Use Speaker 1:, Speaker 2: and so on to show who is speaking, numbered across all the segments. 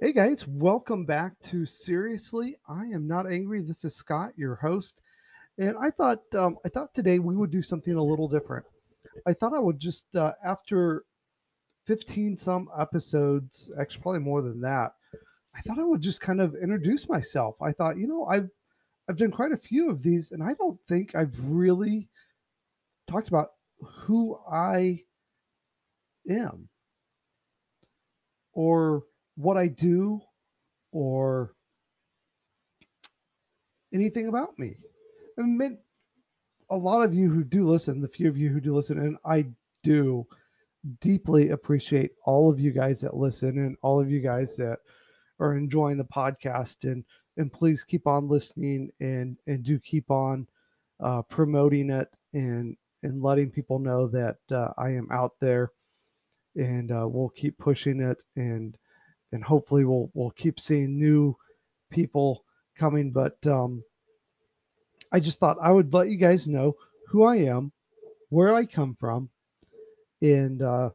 Speaker 1: Hey guys, welcome back to Seriously. I am not angry. This is Scott, your host, and I thought um, I thought today we would do something a little different. I thought I would just uh, after fifteen some episodes, actually probably more than that. I thought I would just kind of introduce myself. I thought, you know, I've I've done quite a few of these, and I don't think I've really talked about who I am or what I do or anything about me. I mean, a lot of you who do listen, the few of you who do listen, and I do deeply appreciate all of you guys that listen and all of you guys that are enjoying the podcast and and please keep on listening and and do keep on uh, promoting it and and letting people know that uh, I am out there and uh, we'll keep pushing it and and hopefully we'll we'll keep seeing new people coming but um I just thought I would let you guys know who I am, where I come from and uh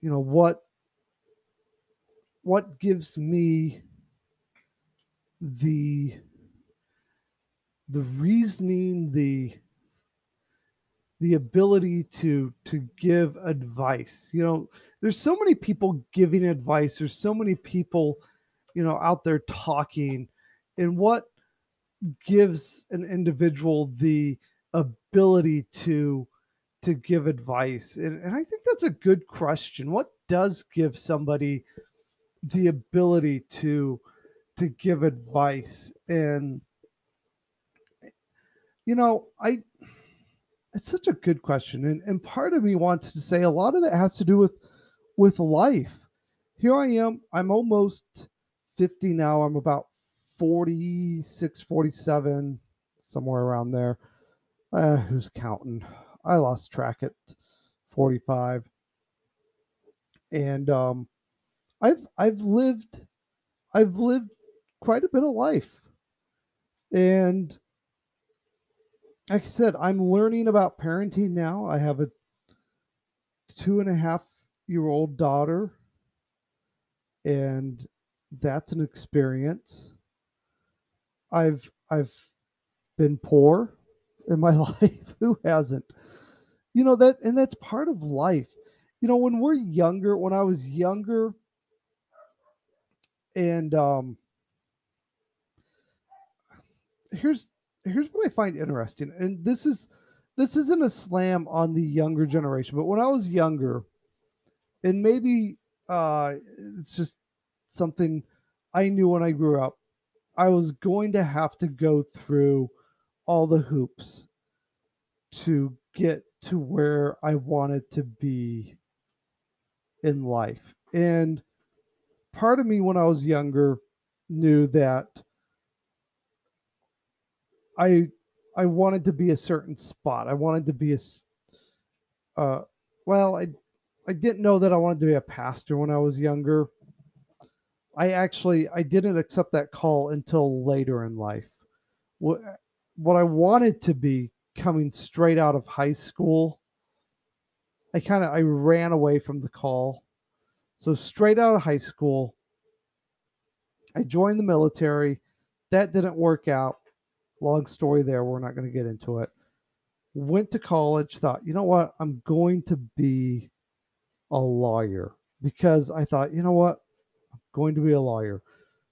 Speaker 1: you know what what gives me the the reasoning the the ability to to give advice. You know there's so many people giving advice. There's so many people you know out there talking. And what gives an individual the ability to to give advice? And, and i think that's a good question. What does give somebody the ability to to give advice? And you know i it's such a good question. And, and part of me wants to say a lot of that has to do with with life. Here i am i'm almost 50 now i'm about 46 47 somewhere around there. Uh, who's counting? I lost track at 45 and um i've i've lived i've lived quite a bit of life. And like I said, I'm learning about parenting now. I have a two and a half year old daughter, and that's an experience. I've I've been poor in my life. Who hasn't? You know that, and that's part of life. You know, when we're younger, when I was younger, and um, here's here's what I find interesting, and this is this isn't a slam on the younger generation, but when I was younger, and maybe uh, it's just something I knew when I grew up, I was going to have to go through all the hoops to get to where I wanted to be in life. And part of me when I was younger knew that I I wanted to be a certain spot. I wanted to be a uh well, I I didn't know that I wanted to be a pastor when I was younger. I actually I didn't accept that call until later in life. What what I wanted to be coming straight out of high school, I kind of I ran away from the call. So straight out of high school, I joined the military. That didn't work out long story there. We're not going to get into it. Went to college, thought, you know what? I'm going to be a lawyer because I thought, you know what? I'm going to be a lawyer.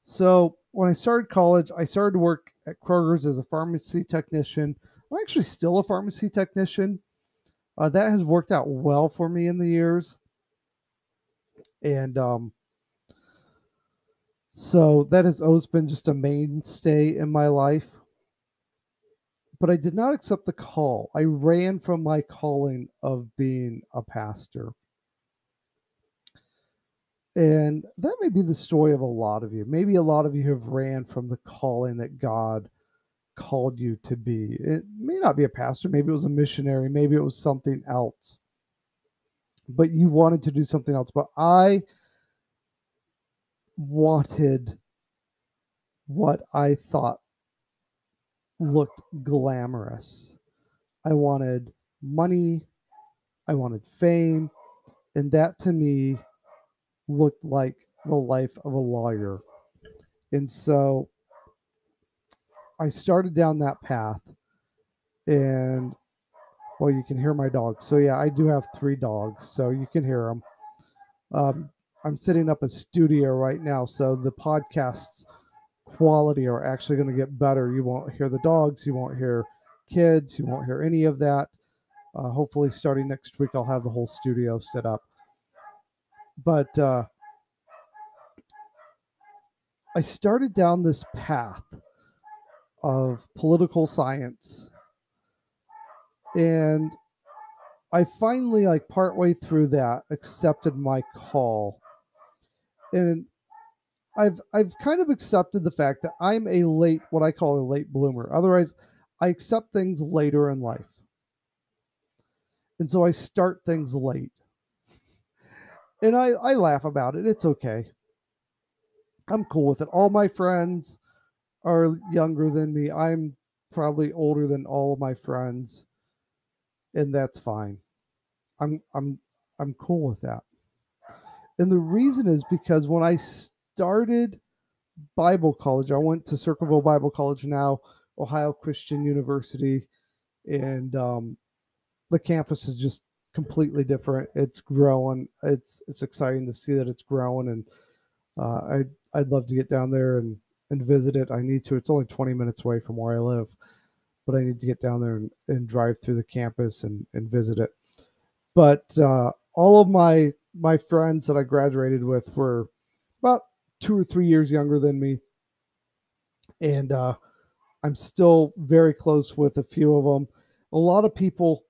Speaker 1: So when I started college, I started to work at Kroger's as a pharmacy technician. I'm actually still a pharmacy technician. Uh, that has worked out well for me in the years. And um, so that has always been just a mainstay in my life but I did not accept the call. I ran from my calling of being a pastor. And that may be the story of a lot of you. Maybe a lot of you have ran from the calling that God called you to be. It may not be a pastor, maybe it was a missionary, maybe it was something else. But you wanted to do something else. But I wanted what I thought looked glamorous. I wanted money, I wanted fame, and that to me looked like the life of a lawyer. And so I started down that path and well, you can hear my dogs. So yeah, I do have three dogs, so you can hear them. Um, I'm setting up a studio right now, so the podcasts quality are actually going to get better. You won't hear the dogs, you won't hear kids, you won't hear any of that. Uh, hopefully, starting next week, I'll have the whole studio set up. But uh, I started down this path of political science. And I finally, like partway through that, accepted my call. And I've I've kind of accepted the fact that I'm a late, what I call a late bloomer. Otherwise, I accept things later in life. And so I start things late. And I, I laugh about it. It's okay. I'm cool with it. All my friends are younger than me. I'm probably older than all of my friends, and that's fine. I'm I'm I'm cool with that. And the reason is because when I started Bible college, I went to Circleville Bible College now, Ohio Christian University, and um, the campus is just completely different. It's growing. It's it's exciting to see that it's growing, and uh, I I'd love to get down there and and visit it. I need to. It's only 20 minutes away from where I live, but I need to get down there and, and drive through the campus and, and visit it. But uh, all of my my friends that I graduated with were about two or three years younger than me, and uh, I'm still very close with a few of them. A lot of people,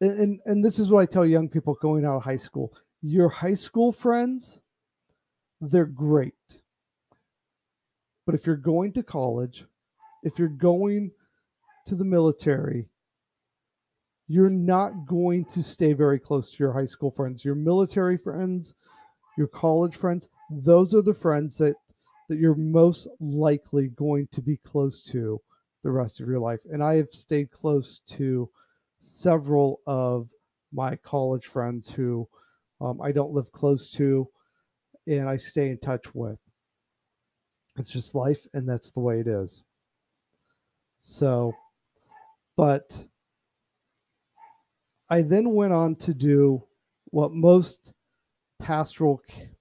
Speaker 1: and and this is what I tell young people going out of high school: your high school friends, they're great but if you're going to college, if you're going to the military, you're not going to stay very close to your high school friends. Your military friends, your college friends, those are the friends that that you're most likely going to be close to the rest of your life. And I have stayed close to several of my college friends who um, I don't live close to and I stay in touch with. It's just life, and that's the way it is. So, but I then went on to do what most pastoral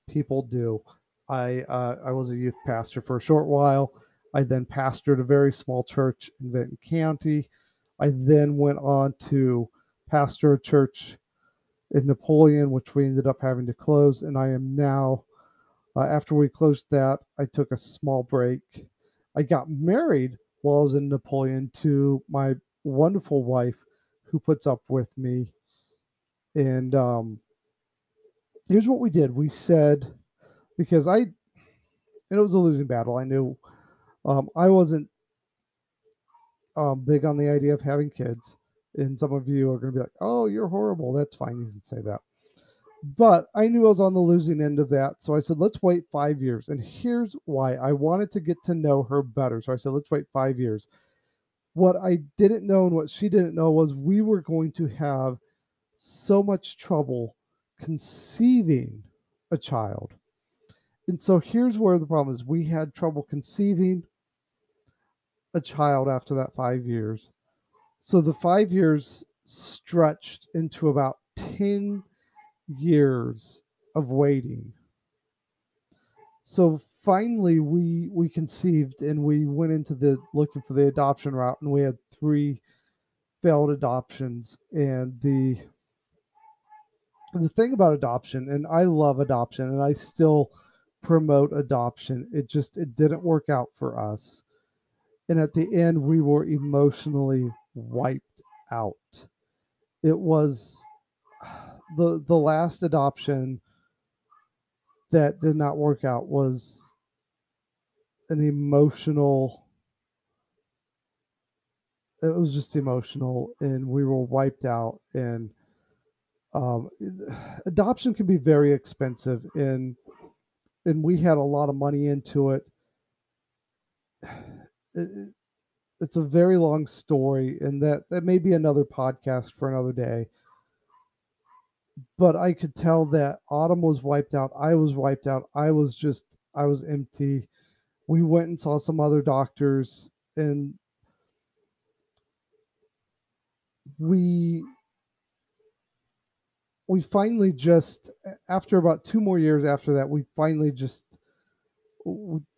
Speaker 1: people do. I uh, I was a youth pastor for a short while. I then pastored a very small church in Vinton County. I then went on to pastor a church in Napoleon, which we ended up having to close, and I am now uh, after we closed that, I took a small break. I got married while I was in Napoleon to my wonderful wife who puts up with me. And um, here's what we did we said, because I, and it was a losing battle. I knew um, I wasn't um, big on the idea of having kids. And some of you are going to be like, oh, you're horrible. That's fine. You can say that. But I knew I was on the losing end of that. So I said, let's wait five years. And here's why I wanted to get to know her better. So I said, let's wait five years. What I didn't know and what she didn't know was we were going to have so much trouble conceiving a child. And so here's where the problem is we had trouble conceiving a child after that five years. So the five years stretched into about 10 years of waiting. So finally we we conceived and we went into the looking for the adoption route and we had three failed adoptions and the the thing about adoption and I love adoption and I still promote adoption it just it didn't work out for us and at the end we were emotionally wiped out it was the the last adoption that did not work out was an emotional it was just emotional and we were wiped out and um, adoption can be very expensive and and we had a lot of money into it. it it's a very long story and that that may be another podcast for another day but I could tell that Autumn was wiped out. I was wiped out. I was just, I was empty. We went and saw some other doctors, and we we finally just after about two more years after that we finally just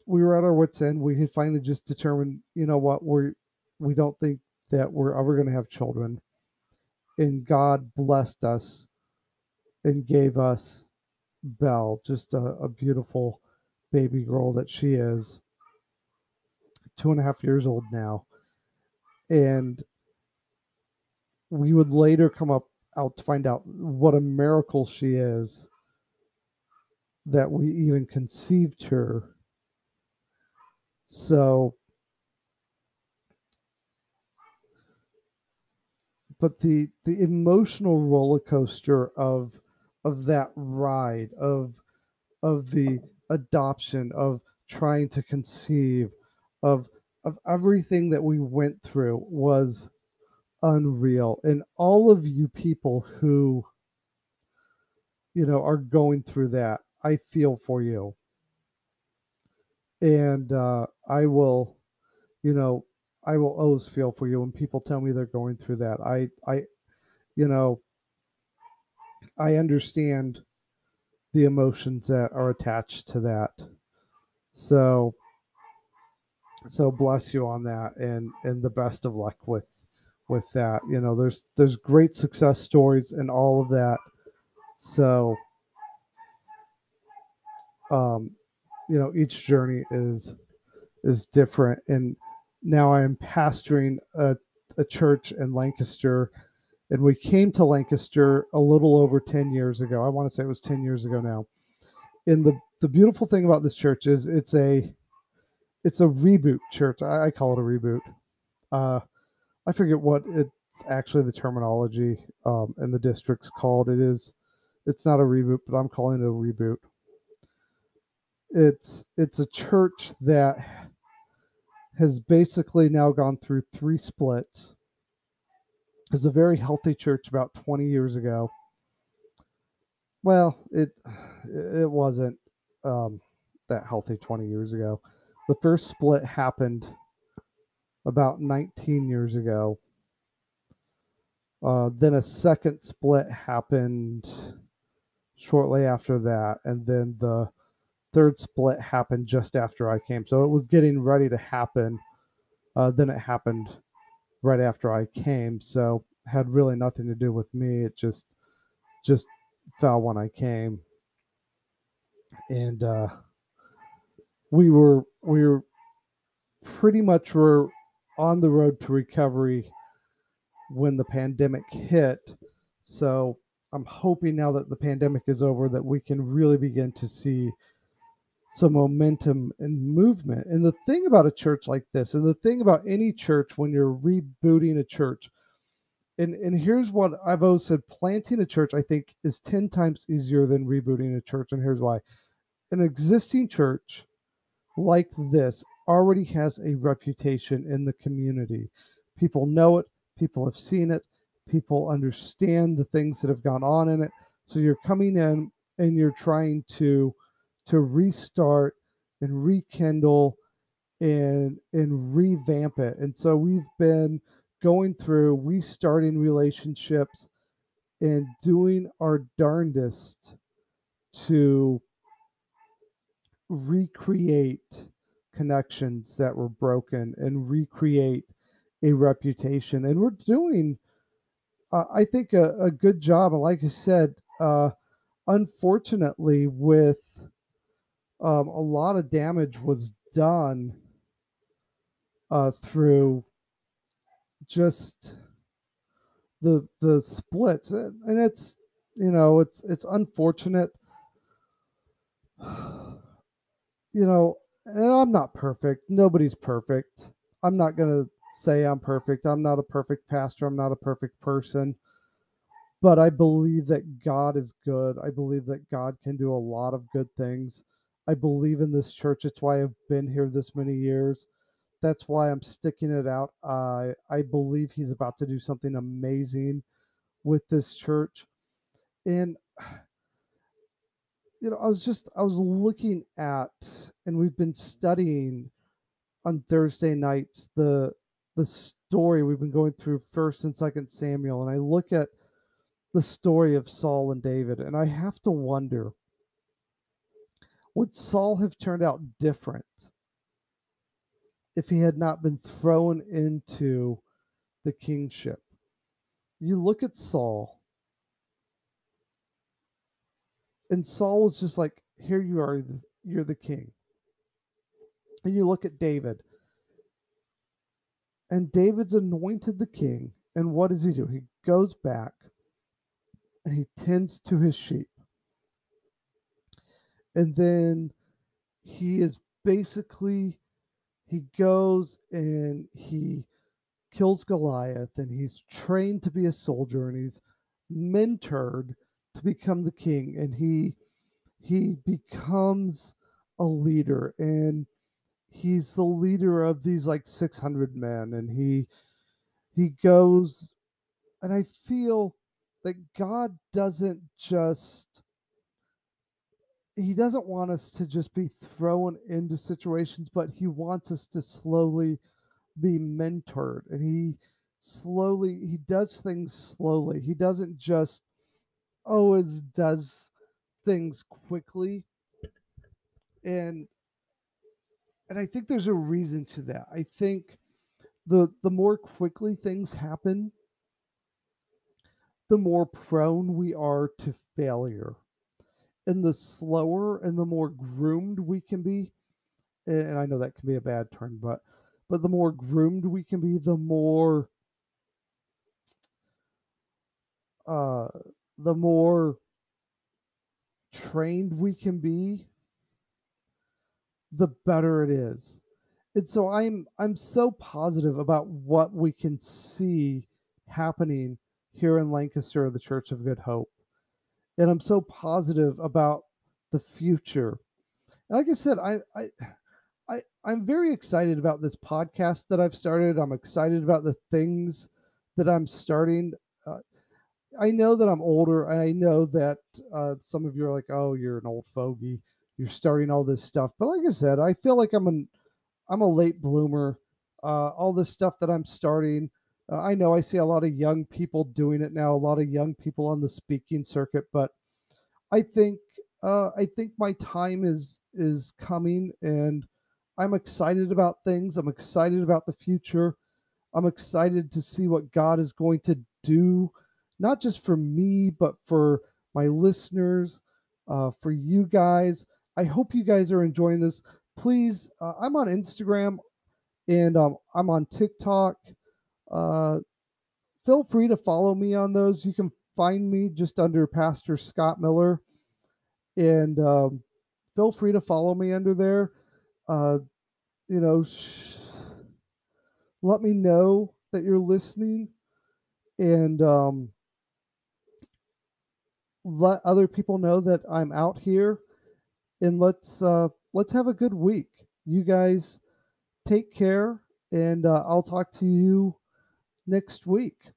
Speaker 1: were at our wits end. We had finally just determined you know what we're we don't think that we're ever going to have children. And god blessed us and gave us belle just a, a beautiful baby girl that she is. Two and a half years old now. And we would later come up out to find out what a miracle she is that we even conceived her. So, but the the emotional roller coaster of of that ride of of the adoption of trying to conceive of of everything that we went through was unreal. And all of you people who, you know, are going through that, I feel for you. And uh, I will, you know, I will always feel for you when people tell me they're going through that. I, I, you know, I understand the emotions that are attached to that. So, so bless you on that, and and the best of luck with with that. You know, there's there's great success stories and all of that. So um you know, each journey is is different and now I am pastoring a, a church in Lancaster and we came to Lancaster a little over 10 years ago. I want to say it was 10 years ago now. And the the beautiful thing about this church is it's a it's a reboot church. I, I call it a reboot. Uh, I forget what it's actually the terminology um, and the district's called. It is, it's not a reboot, but I'm calling it a reboot. It's it's a church that has basically now gone through three splits. It was a very healthy church about 20 years ago. Well, it it wasn't um, that healthy 20 years ago. The first split happened about 19 years ago. Uh, then a second split happened shortly after that, and then the third split happened just after I came. So it was getting ready to happen. Uh, then it happened right after I came. So had really nothing to do with me. It just just fell when I came, and uh, we were we were pretty much were on the road to recovery when the pandemic hit. So I'm hoping now that the pandemic is over that we can really begin to see some momentum and movement. And the thing about a church like this, and the thing about any church when you're rebooting a church, and, and here's what I've always said planting a church, I think, is 10 times easier than rebooting a church. And here's why an existing church like this already has a reputation in the community. People know it, people have seen it, people understand the things that have gone on in it. So you're coming in and you're trying to to restart and rekindle and and revamp it. And so we've been going through restarting relationships and doing our darndest to recreate connections that were broken and recreate a reputation. And we're doing, uh, I think, a, a, good job. And like I said, uh, unfortunately, with um, a lot of damage was done uh, through just the the splits, and it's you know it's it's unfortunate. You know, and I'm not perfect. Nobody's perfect. I'm not to say I'm perfect. I'm not a perfect pastor. I'm not a perfect person. But I believe that God is good. I believe that God can do a lot of good things. I believe in this church. It's why I've been here this many years. That's why I'm sticking it out. Uh, I believe He's about to do something amazing with this church. And you know, I was just I was looking at and we've been studying on Thursday nights the the story we've been going through first and second Samuel and I look at the story of Saul and David and I have to wonder would Saul have turned out different if he had not been thrown into the kingship? You look at Saul and Saul was just like, "Here you are, you're the king." And you look at David, and David's anointed the king, and what does he do? He goes back and he tends to his sheep, and then he is basically he goes and he kills Goliath, and he's trained to be a soldier, and he's mentored to become the king and he he becomes a leader and he's the leader of these like 600 men and he he goes and i feel that god doesn't just he doesn't want us to just be thrown into situations but he wants us to slowly be mentored and he slowly he does things slowly he doesn't just oh, always does things quickly and and I think there's a reason to that. I think the the more quickly things happen, the more prone we are to failure. And the slower and the more groomed we can be, and I know that can be a bad term, but but the more groomed we can be, the more uh the more trained we can be, the better it is. And so I'm I'm so positive about what we can see happening here in Lancaster, the Church of Good Hope. And I'm so positive about the future. Like I said, I I I I'm very excited about this podcast that I've started. I'm excited about the things that I'm starting. Uh, I know that I'm older, and I know that uh, some of you are like, "Oh, you're an old fogey. You're starting all this stuff." But like I said, I feel like I'm an I'm a late bloomer. Uh, all this stuff that I'm starting, uh, I know I see a lot of young people doing it now, a lot of young people on the speaking circuit, but I think uh, I think my time is is coming, and I'm excited about things. I'm excited about the future. I'm excited to see what God is going to do not just for me, but for my listeners, uh, for you guys. I hope you guys are enjoying this. Please, uh, I'm on Instagram and um, I'm on TikTok. Uh, feel free to follow me on those. You can find me just under Pastor Scott Miller. And um, feel free to follow me under there. Uh, you know, sh- let me know that you're listening. And um, let other people know that I'm out here and let's uh let's have a good week. You guys take care and uh, I'll talk to you next week.